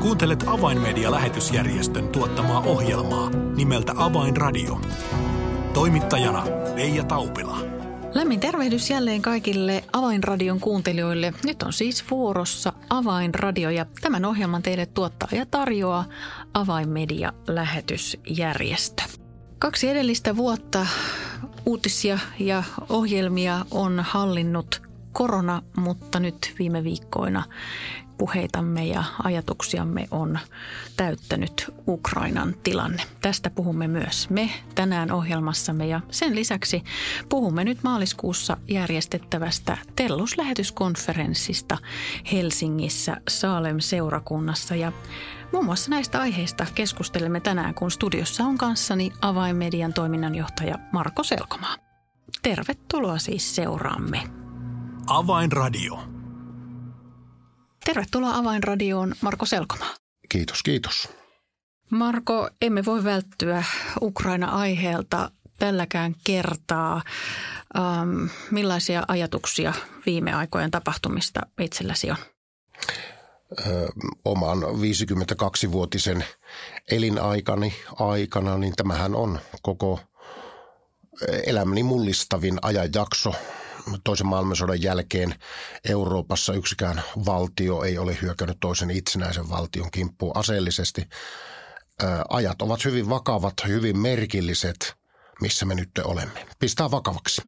Kuuntelet Avainmedia-lähetysjärjestön tuottamaa ohjelmaa nimeltä Avainradio. Toimittajana Leija Taupila. Lämmin tervehdys jälleen kaikille Avainradion kuuntelijoille. Nyt on siis vuorossa Avainradio ja tämän ohjelman teille tuottaa ja tarjoaa Avainmedia-lähetysjärjestö. Kaksi edellistä vuotta uutisia ja ohjelmia on hallinnut korona, mutta nyt viime viikkoina puheitamme ja ajatuksiamme on täyttänyt Ukrainan tilanne. Tästä puhumme myös me tänään ohjelmassamme ja sen lisäksi puhumme nyt maaliskuussa järjestettävästä Tellus-lähetyskonferenssista Helsingissä Saalem-seurakunnassa ja Muun muassa näistä aiheista keskustelemme tänään, kun studiossa on kanssani Avainmedian toiminnanjohtaja Marko Selkomaa. Tervetuloa siis seuraamme. Avainradio. Tervetuloa Avainradioon Marko Selkomaa. Kiitos, kiitos. Marko, emme voi välttyä Ukraina-aiheelta tälläkään kertaa. Ähm, millaisia ajatuksia viime aikojen tapahtumista itselläsi on? Ö, oman 52-vuotisen elinaikani aikana, niin tämähän on koko elämäni mullistavin ajanjakso – toisen maailmansodan jälkeen Euroopassa yksikään valtio ei ole hyökännyt toisen itsenäisen valtion kimppuun aseellisesti. Ajat ovat hyvin vakavat, hyvin merkilliset, missä me nyt olemme. Pistää vakavaksi.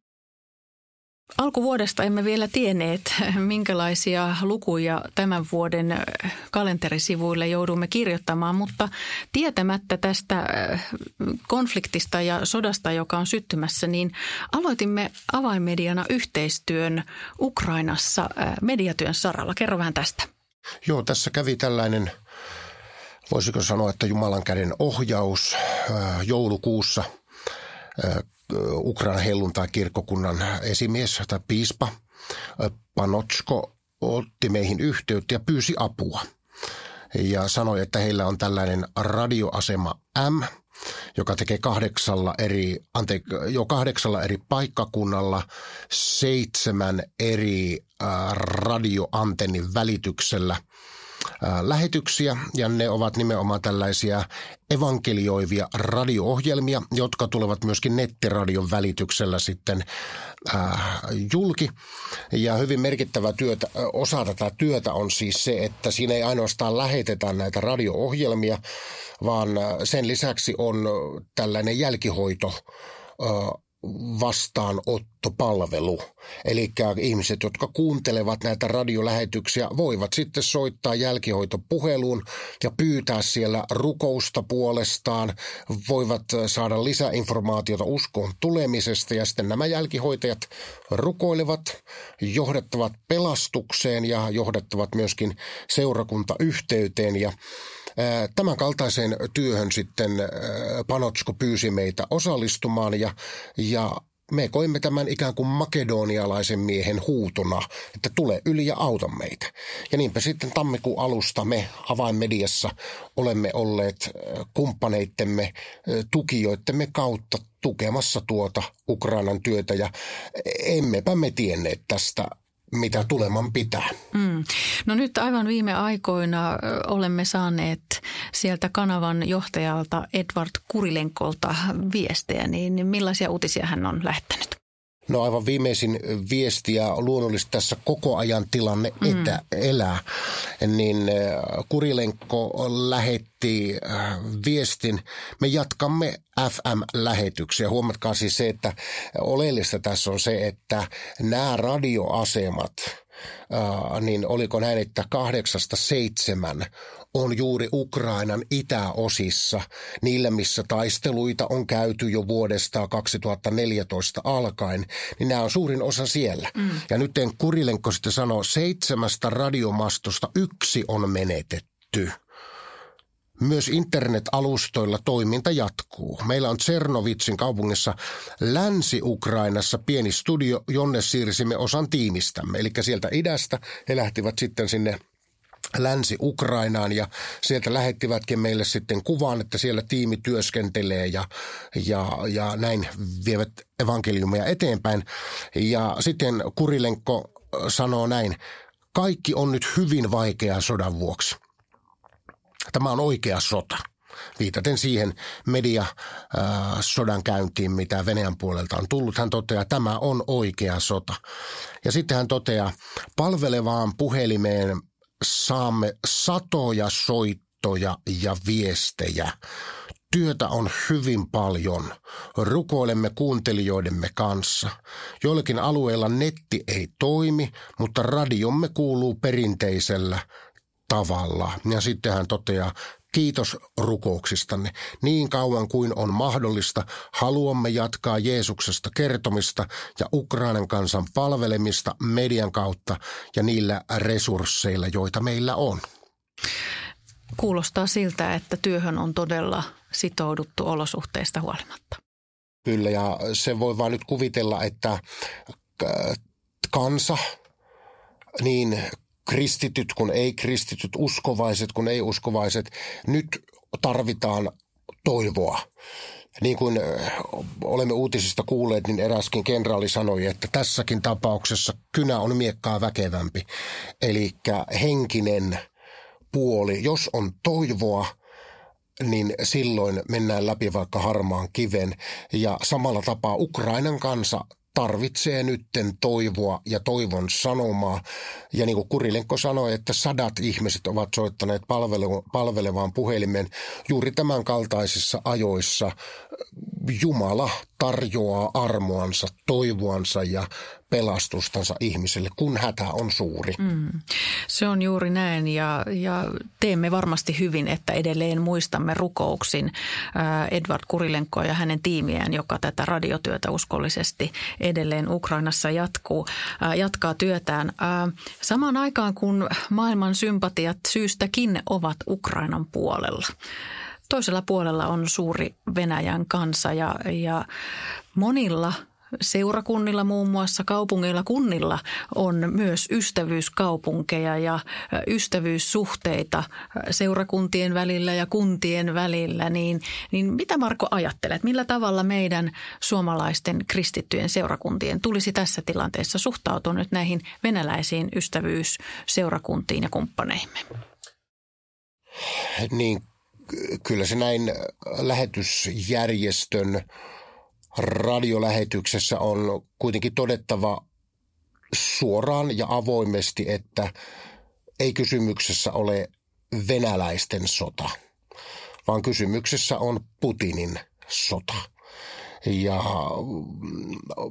Alkuvuodesta emme vielä tienneet, minkälaisia lukuja tämän vuoden kalenterisivuille joudumme kirjoittamaan, mutta tietämättä tästä konfliktista ja sodasta, joka on syttymässä, niin aloitimme avainmediana yhteistyön Ukrainassa mediatyön saralla. Kerro vähän tästä. Joo, tässä kävi tällainen, voisiko sanoa, että Jumalan käden ohjaus joulukuussa – Ukrainan helluntai-kirkkokunnan esimies tai piispa Panotsko otti meihin yhteyttä ja pyysi apua. Ja sanoi, että heillä on tällainen radioasema M, joka tekee kahdeksalla eri, ante, jo kahdeksalla eri paikkakunnalla seitsemän eri radioantennin välityksellä – lähetyksiä ja ne ovat nimenomaan tällaisia evankelioivia radio-ohjelmia, jotka tulevat myöskin nettiradion välityksellä sitten äh, julki. Ja hyvin merkittävä työtä, osa tätä työtä on siis se, että siinä ei ainoastaan lähetetä näitä radio-ohjelmia, vaan sen lisäksi on tällainen jälkihoito vastaanottopalvelu. Eli ihmiset, jotka kuuntelevat näitä radiolähetyksiä, voivat sitten soittaa jälkihoitopuheluun ja pyytää siellä rukousta puolestaan, voivat saada lisäinformaatiota uskoon tulemisesta ja sitten nämä jälkihoitajat rukoilevat, johdettavat pelastukseen ja johdettavat myöskin seurakuntayhteyteen ja Tämän kaltaiseen työhön sitten Panotsko pyysi meitä osallistumaan ja, ja me koimme tämän ikään kuin makedonialaisen miehen huutuna, että tule yli ja auta meitä. Ja niinpä sitten tammikuun alusta me avainmediassa olemme olleet kumppaneittemme, tukijoittemme kautta tukemassa tuota Ukrainan työtä ja emmepä me tienneet tästä mitä tuleman pitää. Mm. No nyt aivan viime aikoina olemme saaneet sieltä kanavan johtajalta Edward Kurilenkolta viestejä, niin millaisia uutisia hän on lähettänyt? No aivan viimeisin viesti ja luonnollisesti tässä koko ajan tilanne mm. että elää, niin äh, Kurilenko lähetti äh, viestin. Me jatkamme FM-lähetyksiä. Huomatkaa siis se, että oleellista tässä on se, että nämä radioasemat – niin oliko näin, että kahdeksasta seitsemän on juuri Ukrainan itäosissa, niillä missä taisteluita on käyty jo vuodesta 2014 alkaen, niin nämä on suurin osa siellä. Mm. Ja nyt Kurilenko sitten sanoo, seitsemästä radiomastosta yksi on menetetty. Myös internet-alustoilla toiminta jatkuu. Meillä on Tsernovitsin kaupungissa Länsi-Ukrainassa pieni studio, jonne siirsimme osan tiimistämme. Eli sieltä idästä he lähtivät sitten sinne Länsi-Ukrainaan ja sieltä lähettivätkin meille sitten kuvan, että siellä tiimi työskentelee ja, ja, ja näin vievät evankeliumia eteenpäin. Ja sitten Kurilenko sanoo näin, kaikki on nyt hyvin vaikeaa sodan vuoksi. Tämä on oikea sota. Viitaten siihen media sodan käyntiin, mitä Venäjän puolelta on tullut. Hän toteaa, että tämä on oikea sota. Ja sitten hän toteaa, palvelevaan puhelimeen saamme satoja soittoja ja viestejä. Työtä on hyvin paljon. Rukoilemme kuuntelijoidemme kanssa. Joillakin alueilla netti ei toimi, mutta radiomme kuuluu perinteisellä tavalla. Ja sitten hän toteaa, kiitos rukouksistanne. Niin kauan kuin on mahdollista, haluamme jatkaa Jeesuksesta kertomista ja Ukrainan kansan palvelemista median kautta ja niillä resursseilla, joita meillä on. Kuulostaa siltä, että työhön on todella sitouduttu olosuhteista huolimatta. Kyllä, ja se voi vaan nyt kuvitella, että äh, kansa, niin kristityt kuin ei-kristityt, uskovaiset kuin ei-uskovaiset, nyt tarvitaan toivoa. Niin kuin olemme uutisista kuulleet, niin eräskin kenraali sanoi, että tässäkin tapauksessa kynä on miekkaa väkevämpi. Eli henkinen puoli, jos on toivoa, niin silloin mennään läpi vaikka harmaan kiven. Ja samalla tapaa Ukrainan kansa tarvitsee nytten toivoa ja toivon sanomaa. Ja niin kuin Kurilenko sanoi, että sadat ihmiset ovat soittaneet palvelu, palvelevaan puhelimen juuri tämän kaltaisissa ajoissa. Jumala tarjoaa armoansa, toivoansa ja pelastustansa ihmiselle, kun hätä on suuri. Mm. Se on juuri näin ja, ja teemme varmasti hyvin, että edelleen muistamme rukouksin äh, Edward Kurilenkoa ja hänen tiimiään, joka tätä radiotyötä uskollisesti edelleen Ukrainassa jatkuu, äh, jatkaa työtään. Äh, samaan aikaan kun maailman sympatiat syystäkin ovat Ukrainan puolella. Toisella puolella on suuri Venäjän kansa ja, ja monilla – seurakunnilla muun muassa, kaupungeilla, kunnilla on myös ystävyyskaupunkeja ja ystävyyssuhteita seurakuntien välillä ja kuntien välillä. Niin, niin mitä Marko ajattelet, millä tavalla meidän suomalaisten kristittyjen seurakuntien tulisi tässä tilanteessa suhtautua nyt näihin venäläisiin ystävyysseurakuntiin ja kumppaneimme? Niin, kyllä se näin lähetysjärjestön radiolähetyksessä on kuitenkin todettava suoraan ja avoimesti, että ei kysymyksessä ole venäläisten sota, vaan kysymyksessä on Putinin sota. Ja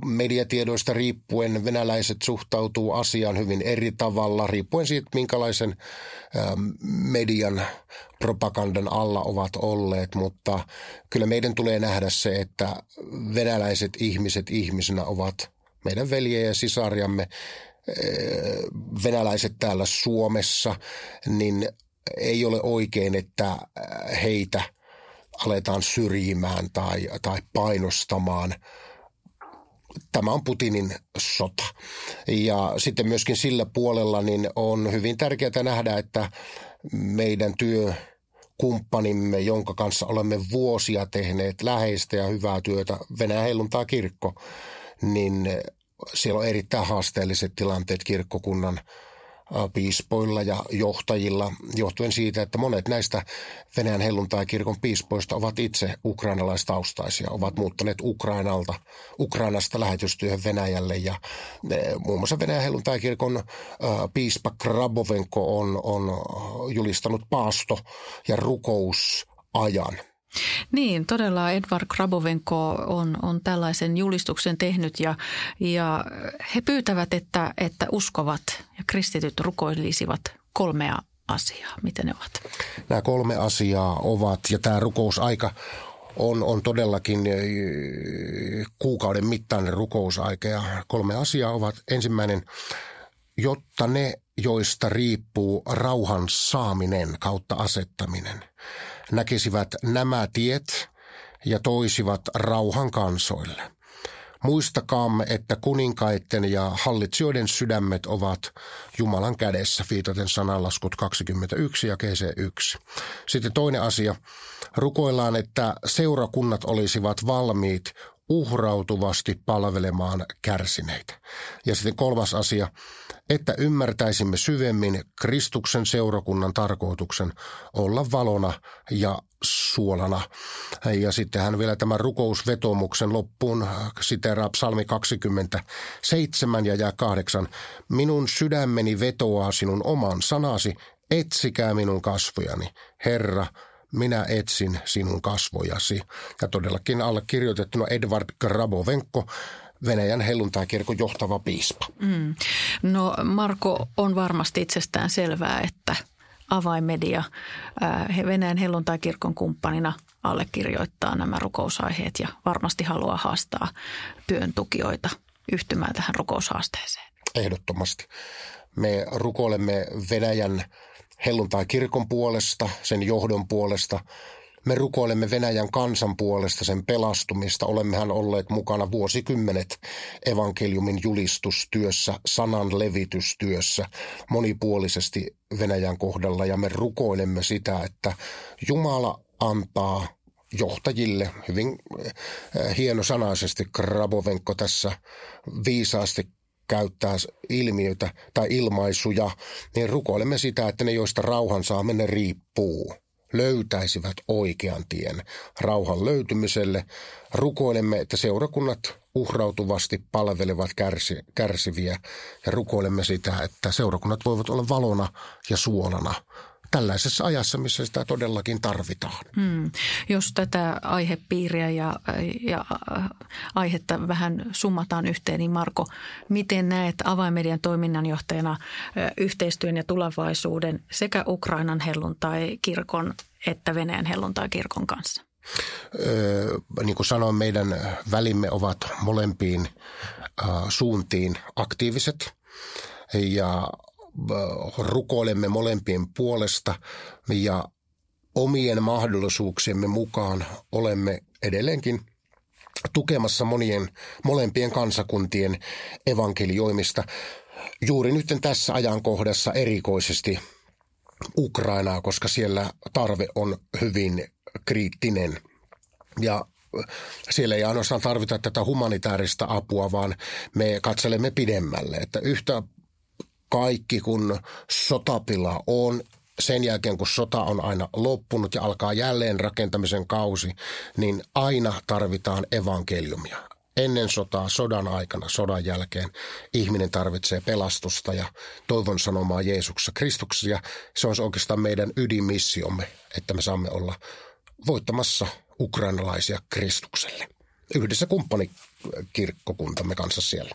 mediatiedoista riippuen venäläiset suhtautuu asiaan hyvin eri tavalla, riippuen siitä, minkälaisen median propagandan alla ovat olleet, mutta kyllä meidän tulee nähdä se, että venäläiset ihmiset ihmisenä ovat meidän veljejä ja sisarjamme, venäläiset täällä Suomessa, niin ei ole oikein, että heitä – aletaan syrjimään tai, tai painostamaan. Tämä on Putinin sota. Ja sitten myöskin sillä puolella niin on hyvin tärkeää nähdä, että meidän työ kumppanimme, jonka kanssa olemme vuosia tehneet läheistä ja hyvää työtä, Venäjä heiluntaa kirkko, niin siellä on erittäin haasteelliset tilanteet kirkkokunnan piispoilla ja johtajilla, johtuen siitä, että monet näistä Venäjän helluntai-kirkon piispoista ovat itse ukrainalaistaustaisia, ovat muuttaneet Ukrainalta, Ukrainasta lähetystyöhön Venäjälle ja muun muassa Venäjän helluntai-kirkon piispa Krabovenko on, on julistanut paasto- ja rukousajan – niin, todella Edvard Krabovenko on, on tällaisen julistuksen tehnyt ja, ja he pyytävät, että, että uskovat ja kristityt rukoilisivat kolmea asiaa. Miten ne ovat? Nämä kolme asiaa ovat, ja tämä rukousaika on, on todellakin e, kuukauden mittainen rukousaika. Ja kolme asiaa ovat ensimmäinen, jotta ne, joista riippuu rauhan saaminen kautta asettaminen – näkisivät nämä tiet ja toisivat rauhan kansoille. Muistakaamme, että kuninkaiden ja hallitsijoiden sydämet ovat Jumalan kädessä, viitaten sananlaskut 21 ja GC 1. Sitten toinen asia, rukoillaan, että seurakunnat olisivat valmiit uhrautuvasti palvelemaan kärsineitä. Ja sitten kolmas asia, että ymmärtäisimme syvemmin Kristuksen seurakunnan tarkoituksen olla valona ja suolana. Ja sitten hän vielä tämän rukousvetomuksen loppuun siteraa psalmi 27 ja jää 8. Minun sydämeni vetoaa sinun oman sanasi, etsikää minun kasvojani. Herra, minä etsin sinun kasvojasi. Ja todellakin allekirjoitettuna Edvard Grabovenko, Venäjän helluntaikirkon johtava piispa. Mm. No Marko, on varmasti itsestään selvää, että avainmedia Venäjän helluntaikirkon kumppanina allekirjoittaa nämä rukousaiheet ja varmasti haluaa haastaa työn tukijoita yhtymään tähän rukoushaasteeseen. Ehdottomasti. Me rukoilemme Venäjän helluntai-kirkon puolesta, sen johdon puolesta. Me rukoilemme Venäjän kansan puolesta sen pelastumista. Olemmehan olleet mukana vuosikymmenet evankeliumin julistustyössä, sanan levitystyössä monipuolisesti Venäjän kohdalla. Ja me rukoilemme sitä, että Jumala antaa johtajille hyvin eh, hienosanaisesti Krabovenko tässä viisaasti käyttää ilmiötä tai ilmaisuja, niin rukoilemme sitä, että ne, joista rauhan saaminen riippuu, löytäisivät oikean tien rauhan löytymiselle. Rukoilemme, että seurakunnat uhrautuvasti palvelevat kärsi, kärsiviä ja rukoilemme sitä, että seurakunnat voivat olla valona ja suolana tällaisessa ajassa, missä sitä todellakin tarvitaan. Hmm. Jos tätä aihepiiriä ja, ja äh, aihetta vähän summataan yhteen, niin Marko, miten näet avaimedian toiminnanjohtajana äh, yhteistyön ja tulevaisuuden sekä Ukrainan helluntai kirkon että Venäjän helluntai kirkon kanssa? Öö, niin kuin sanoin, meidän välimme ovat molempiin äh, suuntiin aktiiviset ja rukoilemme molempien puolesta ja omien mahdollisuuksiemme mukaan olemme edelleenkin tukemassa monien molempien kansakuntien evankelioimista. Juuri nyt tässä ajankohdassa erikoisesti Ukrainaa, koska siellä tarve on hyvin kriittinen. Ja siellä ei ainoastaan tarvita tätä humanitaarista apua, vaan me katselemme pidemmälle, että yhtä kaikki, kun sotapila on sen jälkeen, kun sota on aina loppunut ja alkaa jälleen rakentamisen kausi, niin aina tarvitaan evankeliumia. Ennen sotaa, sodan aikana, sodan jälkeen ihminen tarvitsee pelastusta ja toivon sanomaa Jeesuksessa Kristuksessa. Se on oikeastaan meidän ydinmissiomme, että me saamme olla voittamassa ukrainalaisia Kristukselle. Yhdessä kumppanikirkkokuntamme kanssa siellä.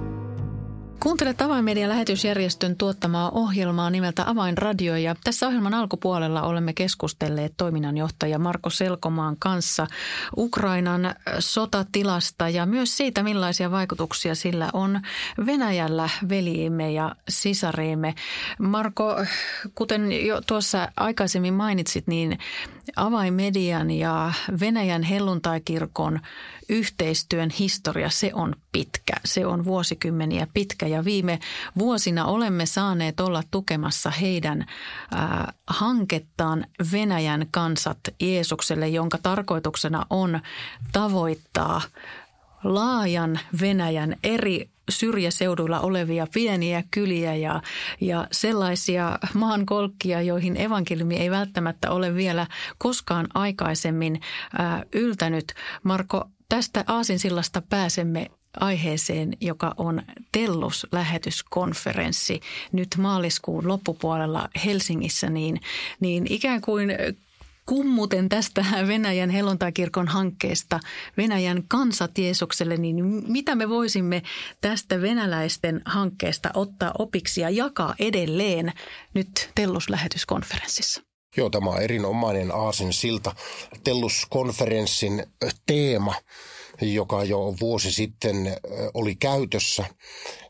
Kuuntelet Avainmedian lähetysjärjestön tuottamaa ohjelmaa nimeltä Avainradio ja tässä ohjelman alkupuolella olemme keskustelleet toiminnanjohtaja Marko Selkomaan kanssa Ukrainan sotatilasta ja myös siitä, millaisia vaikutuksia sillä on Venäjällä veljiimme ja sisariimme. Marko, kuten jo tuossa aikaisemmin mainitsit, niin avainmedian ja Venäjän helluntaikirkon yhteistyön historia, se on pitkä. Se on vuosikymmeniä pitkä ja viime vuosina olemme saaneet olla tukemassa heidän äh, hankettaan Venäjän kansat Jeesukselle, jonka tarkoituksena on tavoittaa laajan Venäjän eri syrjäseuduilla olevia pieniä kyliä ja, ja sellaisia maankolkkia, joihin evankeliumi ei välttämättä ole vielä koskaan aikaisemmin ää, yltänyt. Marko, tästä Aasinsillasta pääsemme aiheeseen, joka on Tellus-lähetyskonferenssi nyt maaliskuun loppupuolella Helsingissä, niin, niin ikään kuin kummuten tästä Venäjän helluntaikirkon hankkeesta Venäjän kansat Jeesukselle, niin mitä me voisimme tästä venäläisten hankkeesta ottaa opiksi ja jakaa edelleen nyt Tellus-lähetyskonferenssissa? Joo, tämä on erinomainen aasin silta. Tellus-konferenssin teema joka jo vuosi sitten oli käytössä,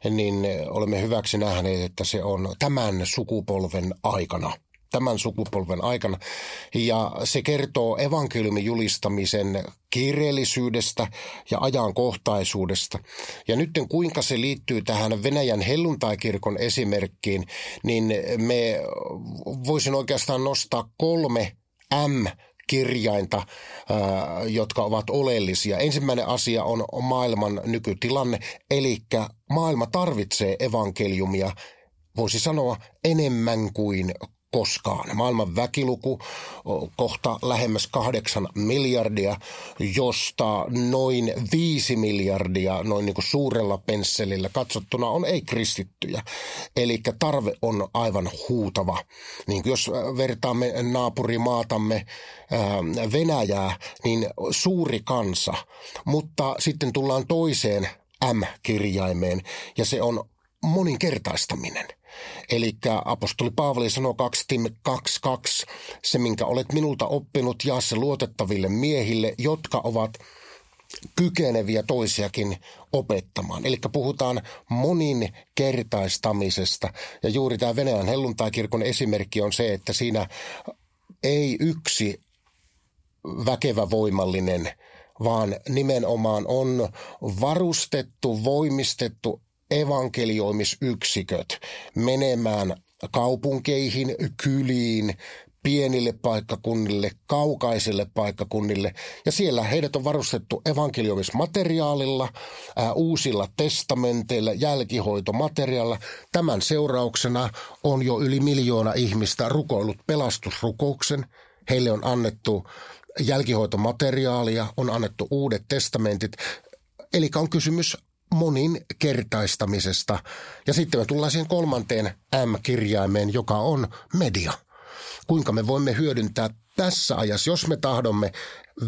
niin olemme hyväksi nähneet, että se on tämän sukupolven aikana – tämän sukupolven aikana. Ja se kertoo evankeliumin julistamisen kiireellisyydestä ja ajankohtaisuudesta. Ja nyt kuinka se liittyy tähän Venäjän helluntaikirkon esimerkkiin, niin me voisin oikeastaan nostaa kolme M kirjainta, jotka ovat oleellisia. Ensimmäinen asia on maailman nykytilanne, eli maailma tarvitsee evankeliumia, voisi sanoa enemmän kuin koskaan. Maailman väkiluku kohta lähemmäs kahdeksan miljardia, josta noin viisi miljardia noin niin kuin suurella pensselillä katsottuna on ei-kristittyjä. Eli tarve on aivan huutava. Niin jos vertaamme naapurimaatamme Venäjää, niin suuri kansa, mutta sitten tullaan toiseen M-kirjaimeen ja se on moninkertaistaminen – Eli apostoli Paavali sanoo 2 Tim 2.2, se minkä olet minulta oppinut, jaa se luotettaville miehille, jotka ovat kykeneviä toisiakin opettamaan. Eli puhutaan moninkertaistamisesta. Ja juuri tämä Venäjän helluntaikirkon esimerkki on se, että siinä ei yksi väkevä voimallinen, vaan nimenomaan on varustettu, voimistettu evankelioimisyksiköt menemään kaupunkeihin, kyliin, pienille paikkakunnille, kaukaisille paikkakunnille. Ja siellä heidät on varustettu evankelioimismateriaalilla, ää, uusilla testamenteilla, jälkihoitomateriaalilla. Tämän seurauksena on jo yli miljoona ihmistä rukoillut pelastusrukouksen. Heille on annettu jälkihoitomateriaalia, on annettu uudet testamentit. Eli on kysymys moninkertaistamisesta. Ja sitten me tullaan siihen kolmanteen M-kirjaimeen, joka on media. Kuinka me voimme hyödyntää tässä ajassa, jos me tahdomme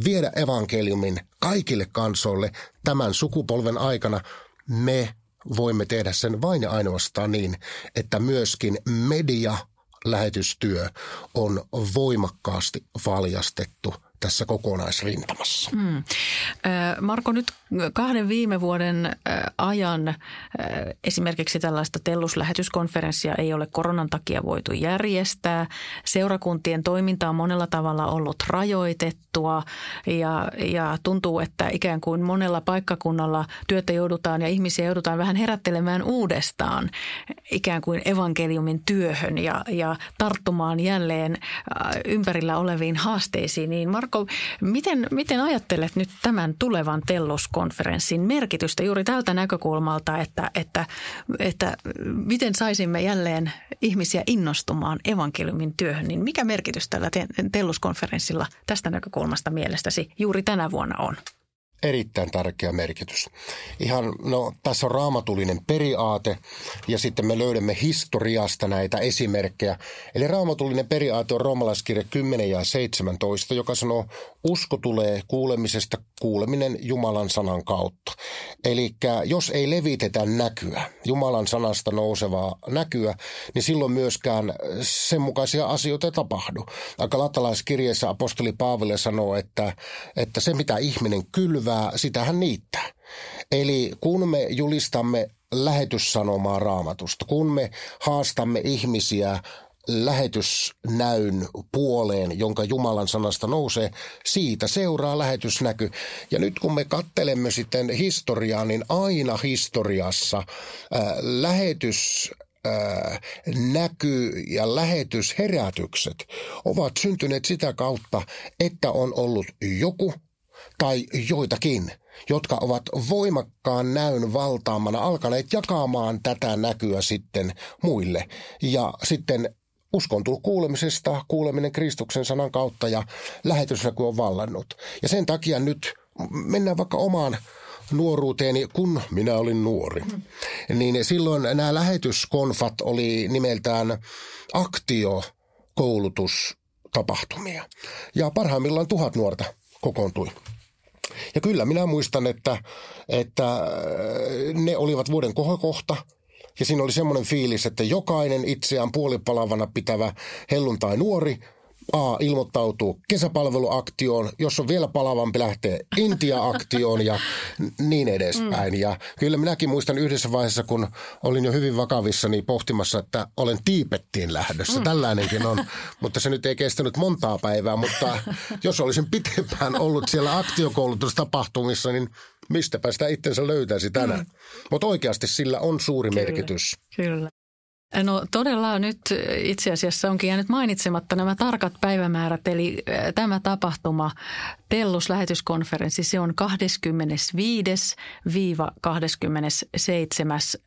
viedä evankeliumin kaikille kansoille tämän sukupolven aikana, me voimme tehdä sen vain ja ainoastaan niin, että myöskin media lähetystyö on voimakkaasti valjastettu tässä kokonaisrintamassa. Mm. Marko, nyt kahden viime vuoden ajan esimerkiksi tällaista telluslähetyskonferenssia ei ole koronan takia voitu järjestää. Seurakuntien toiminta on monella tavalla ollut rajoitettua ja, ja tuntuu, että ikään kuin monella paikkakunnalla työtä joudutaan ja ihmisiä joudutaan vähän herättelemään uudestaan ikään kuin evankeliumin työhön ja, ja tarttumaan jälleen ympärillä oleviin haasteisiin. Niin Marko, Marko, miten, miten ajattelet nyt tämän tulevan Tellus-konferenssin merkitystä juuri tältä näkökulmalta, että, että, että miten saisimme jälleen ihmisiä innostumaan evankeliumin työhön, niin mikä merkitys tällä Tellus-konferenssilla tästä näkökulmasta mielestäsi juuri tänä vuonna on? Erittäin tärkeä merkitys. Ihan, no, tässä on raamatullinen periaate ja sitten me löydämme historiasta näitä esimerkkejä. Eli raamatullinen periaate on roomalaiskirja 10 ja 17, joka sanoo, usko tulee kuulemisesta, kuuleminen Jumalan sanan kautta. Eli jos ei levitetä näkyä, Jumalan sanasta nousevaa näkyä, niin silloin myöskään sen mukaisia asioita ei tapahdu. Galatalaiskirjeessä apostoli Paaville sanoo, että, että se mitä ihminen kylvää, sitä hän niittää. Eli kun me julistamme lähetyssanomaa raamatusta, kun me haastamme ihmisiä lähetysnäyn puoleen, jonka Jumalan sanasta nousee, siitä seuraa lähetysnäky. Ja nyt kun me kattelemme sitten historiaa, niin aina historiassa ää, lähetys näky ja lähetysherätykset ovat syntyneet sitä kautta, että on ollut joku, tai joitakin, jotka ovat voimakkaan näyn valtaamana alkaneet jakamaan tätä näkyä sitten muille. Ja sitten uskon kuulemisesta, kuuleminen Kristuksen sanan kautta ja lähetysnäky on vallannut. Ja sen takia nyt mennään vaikka omaan nuoruuteeni, kun minä olin nuori, niin silloin nämä lähetyskonfat oli nimeltään aktiokoulutustapahtumia. Ja parhaimmillaan tuhat nuorta kokoontui. Ja kyllä minä muistan, että, että ne olivat vuoden kohokohta – ja siinä oli semmoinen fiilis, että jokainen itseään puolipalavana pitävä helluntai nuori A ilmoittautuu kesäpalveluaktioon, jos on vielä palavampi lähtee Intia-aktioon ja niin edespäin. Mm. Ja kyllä minäkin muistan yhdessä vaiheessa, kun olin jo hyvin vakavissani pohtimassa, että olen Tiipettiin lähdössä. Mm. Tällainenkin on, mutta se nyt ei kestänyt montaa päivää, mutta jos olisin pitempään ollut siellä aktiokoulutustapahtumissa, niin mistäpä sitä itsensä löytäisi tänään. Mm. Mutta oikeasti sillä on suuri kyllä, merkitys. Kyllä. No todella nyt itse asiassa onkin jäänyt mainitsematta nämä tarkat päivämäärät, eli tämä tapahtuma, Tellus-lähetyskonferenssi, se on 25-27.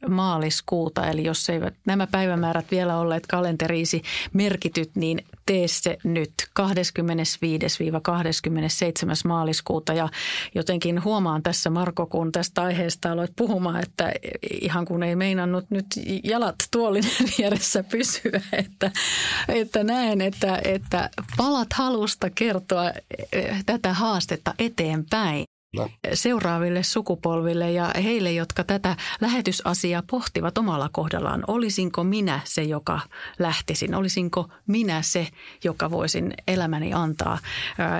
maaliskuuta, eli jos eivät nämä päivämäärät vielä olleet kalenteriisi merkityt, niin tee se nyt 25-27. maaliskuuta. Ja jotenkin huomaan tässä Marko, kun tästä aiheesta aloit puhumaan, että ihan kun ei meinannut nyt jalat tuolinen vieressä pysyä, että, että näen, että, että palat halusta kertoa eh, tätä haastetta eteenpäin seuraaville sukupolville ja heille, jotka tätä lähetysasiaa pohtivat omalla kohdallaan. Olisinko minä se, joka lähtisin? Olisinko minä se, joka voisin elämäni antaa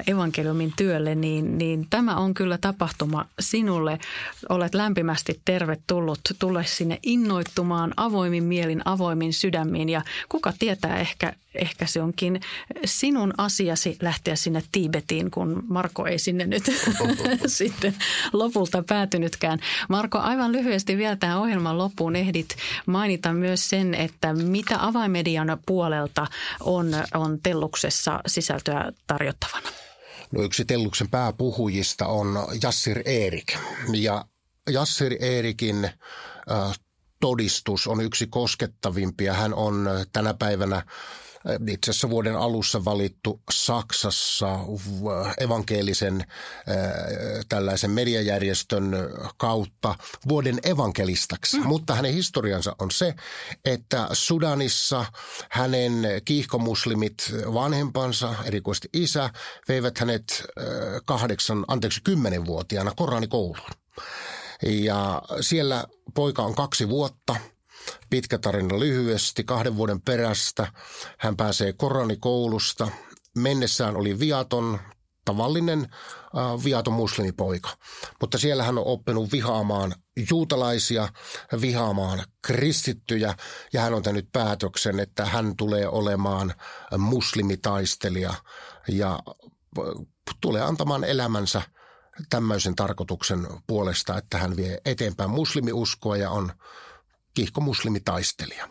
evankeliumin työlle? Niin, niin tämä on kyllä tapahtuma sinulle. Olet lämpimästi tervetullut. Tule sinne innoittumaan avoimin mielin, avoimin sydämiin ja kuka tietää ehkä ehkä se onkin sinun asiasi lähteä sinne Tiibetiin, kun Marko ei sinne nyt sitten lopulta päätynytkään. Marko, aivan lyhyesti vielä tähän ohjelman loppuun ehdit mainita myös sen, että mitä avaimedian puolelta on, on Telluksessa sisältöä tarjottavana. No yksi Telluksen pääpuhujista on Jassir Eerik. Ja Jassir Eerikin äh, todistus on yksi koskettavimpia. Hän on tänä päivänä itse asiassa vuoden alussa valittu Saksassa evankelisen tällaisen mediajärjestön kautta vuoden evankelistaksi. Mm. Mutta hänen historiansa on se, että Sudanissa hänen kiihkomuslimit vanhempansa, erikoisesti isä, veivät hänet kahdeksan, anteeksi kymmenenvuotiaana Koranikouluun. Ja siellä poika on kaksi vuotta – Pitkä tarina lyhyesti. Kahden vuoden perästä hän pääsee koranikoulusta. Mennessään oli viaton, tavallinen äh, viaton muslimipoika. Mutta siellä hän on oppinut vihaamaan juutalaisia, vihaamaan kristittyjä ja hän on tehnyt päätöksen, että hän tulee olemaan muslimitaistelija ja tulee antamaan elämänsä tämmöisen tarkoituksen puolesta, että hän vie eteenpäin muslimiuskoa ja on kihkomuslimitaistelija.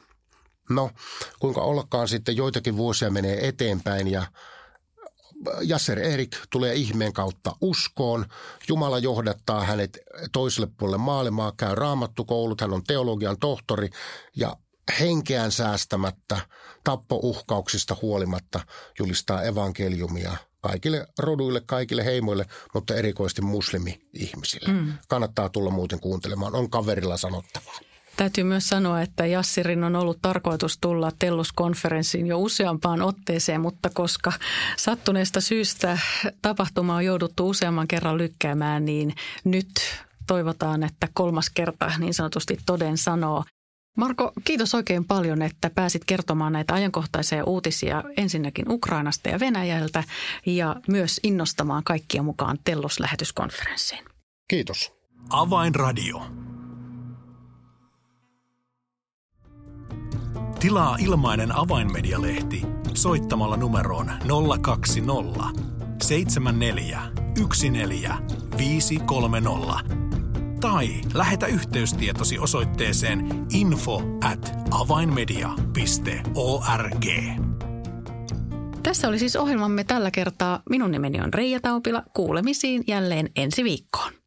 No, kuinka ollakaan sitten joitakin vuosia menee eteenpäin ja Jasser Erik tulee ihmeen kautta uskoon. Jumala johdattaa hänet toiselle puolelle maailmaa, käy raamattukoulut, hän on teologian tohtori ja henkeään säästämättä, tappouhkauksista huolimatta julistaa evankeliumia kaikille roduille, kaikille heimoille, mutta erikoisesti muslimi-ihmisille. Mm. Kannattaa tulla muuten kuuntelemaan, on kaverilla sanottavaa. Täytyy myös sanoa, että Jassirin on ollut tarkoitus tulla Tellus-konferenssiin jo useampaan otteeseen, mutta koska sattuneesta syystä tapahtuma on jouduttu useamman kerran lykkäämään, niin nyt toivotaan, että kolmas kerta niin sanotusti toden sanoo. Marko, kiitos oikein paljon, että pääsit kertomaan näitä ajankohtaisia uutisia ensinnäkin Ukrainasta ja Venäjältä ja myös innostamaan kaikkia mukaan Tellus-lähetyskonferenssiin. Kiitos. Avainradio. Tilaa ilmainen avainmedialehti soittamalla numeroon 020 74 14 530 tai lähetä yhteystietosi osoitteeseen info at avainmedia.org. Tässä oli siis ohjelmamme tällä kertaa. Minun nimeni on Reija Taupila. Kuulemisiin jälleen ensi viikkoon.